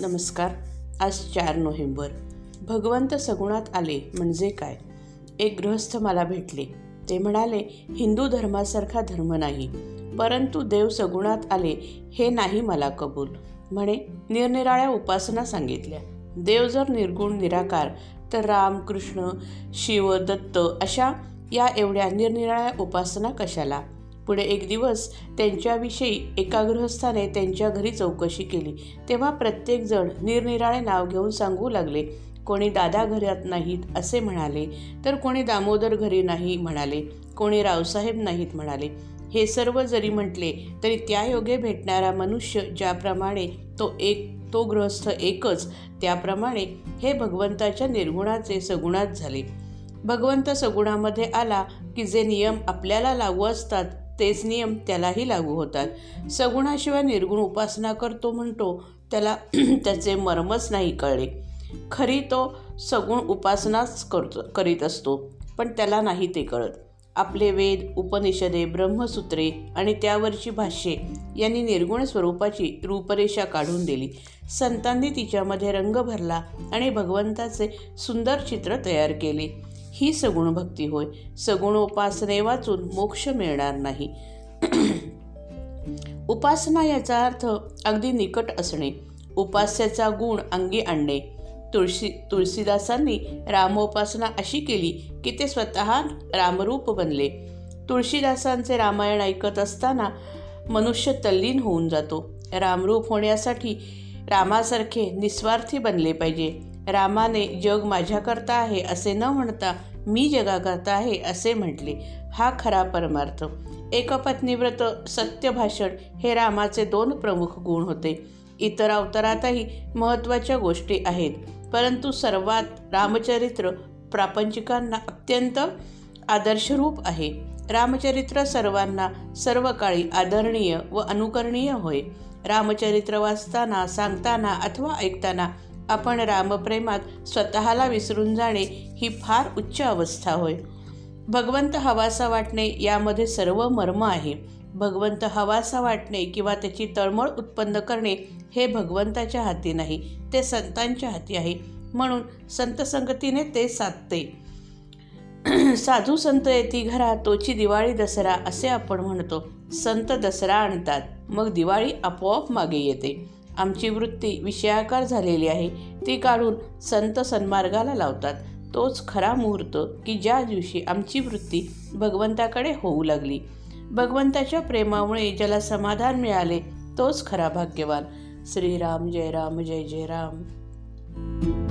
नमस्कार. आज चार नोव्हेंबर. भगवंत सगुणात आले म्हणजे काय? एक गृहस्थ मला भेटले. ते म्हणाले हिंदू धर्मासारखा धर्म नाही परंतु देव सगुणात आले हे नाही मला कबूल. म्हणे निरनिराळ्या उपासना सांगितल्या. देव जर निर्गुण निराकार तर राम कृष्ण शिव दत्त अशा या एवढ्या निरनिराळ्या उपासना कशाला? पुढे एक दिवस त्यांच्याविषयी एका गृहस्थाने त्यांच्या घरी चौकशी केली. तेव्हा प्रत्येकजण निरनिराळे नाव घेऊन सांगू लागले. कोणी दादा घरात नाहीत असे म्हणाले तर कोणी दामोदर घरी नाही म्हणाले कोणी रावसाहेब नाहीत म्हणाले. हे सर्व जरी म्हटले तरी त्या योगे भेटणारा मनुष्य ज्याप्रमाणे तो एक तो गृहस्थ एकच त्याप्रमाणे हे भगवंताच्या निर्गुणाचे सगुणात झाले. भगवंत सगुणामध्ये आला की जे नियम आपल्याला लागू असतात तेच नियम त्यालाही लागू होतात. सगुणाशिवाय निर्गुण उपासना करतो म्हणतो त्याला त्याचे मर्मच नाही कळले. खरी तो सगुण उपासनाच करतो करीत असतो पण त्याला नाही ते कळत. आपले वेद उपनिषदे ब्रह्मसूत्रे आणि त्यावरची भाष्ये यांनी निर्गुण स्वरूपाची रूपरेषा काढून दिली. संतांनी तिच्यामध्ये रंग भरला आणि भगवंताचे सुंदर चित्र तयार केले. ही सगुण भक्ती होय. सगुण उपासने वाचून मोक्ष मिळणार नाही. उपासना याचा अर्थ अगदी निकट असणे. उपास्याचा गुण अंगी आणणे. तुळशी तुळशीदासांनी रामोपासना अशी केली की ते स्वतः रामरूप बनले. तुळशीदासांचे रामायण ऐकत असताना मनुष्य तल्लीन होऊन जातो. रामरूप होण्यासाठी रामासारखे निस्वार्थी बनले पाहिजे. रामाने जग माझ्याकरता आहे असे न म्हणता मी जगाकरता आहे असे म्हटले. हा खरा परमार्थ. एकपत्नीव्रत सत्यभाषण हे रामाचे दोन प्रमुख गुण होते. इतर अवतारातही महत्त्वाच्या गोष्टी आहेत. परंतु सर्वात रामचरित्र प्रापंचिकांना अत्यंत आदर्शरूप आहे. रामचरित्र सर्वांना सर्व काळी आदरणीय व अनुकरणीय होय. रामचरित्र वाचताना सांगताना अथवा ऐकताना आपण रामप्रेमात स्वतःला विसरून जाणे ही फार उच्च अवस्था होय. भगवंत हवासा वाटणे यामध्ये सर्व मर्म आहे. भगवंत हवासा वाटणे किंवा त्याची तळमळ उत्पन्न करणे हे भगवंताच्या हाती नाही ते संतांच्या हाती आहे. म्हणून संत संगतीने ते साधते. साधू संत येती घरा तोची दिवाळी दसरा असे आपण म्हणतो. संत दसरा आणतात मग दिवाळी आपोआप मागे येते. आमची वृत्ती विषयाकार झालेली आहे ती काढून संत सन्मार्गाला लावतात. तोच खरा मुहूर्त की ज्या दिवशी आमची वृत्ती भगवंताकडे होऊ लागली. भगवंताच्या प्रेमामुळे ज्याला समाधान मिळाले तोच खरा भाग्यवान. श्रीराम जय राम जय जय राम.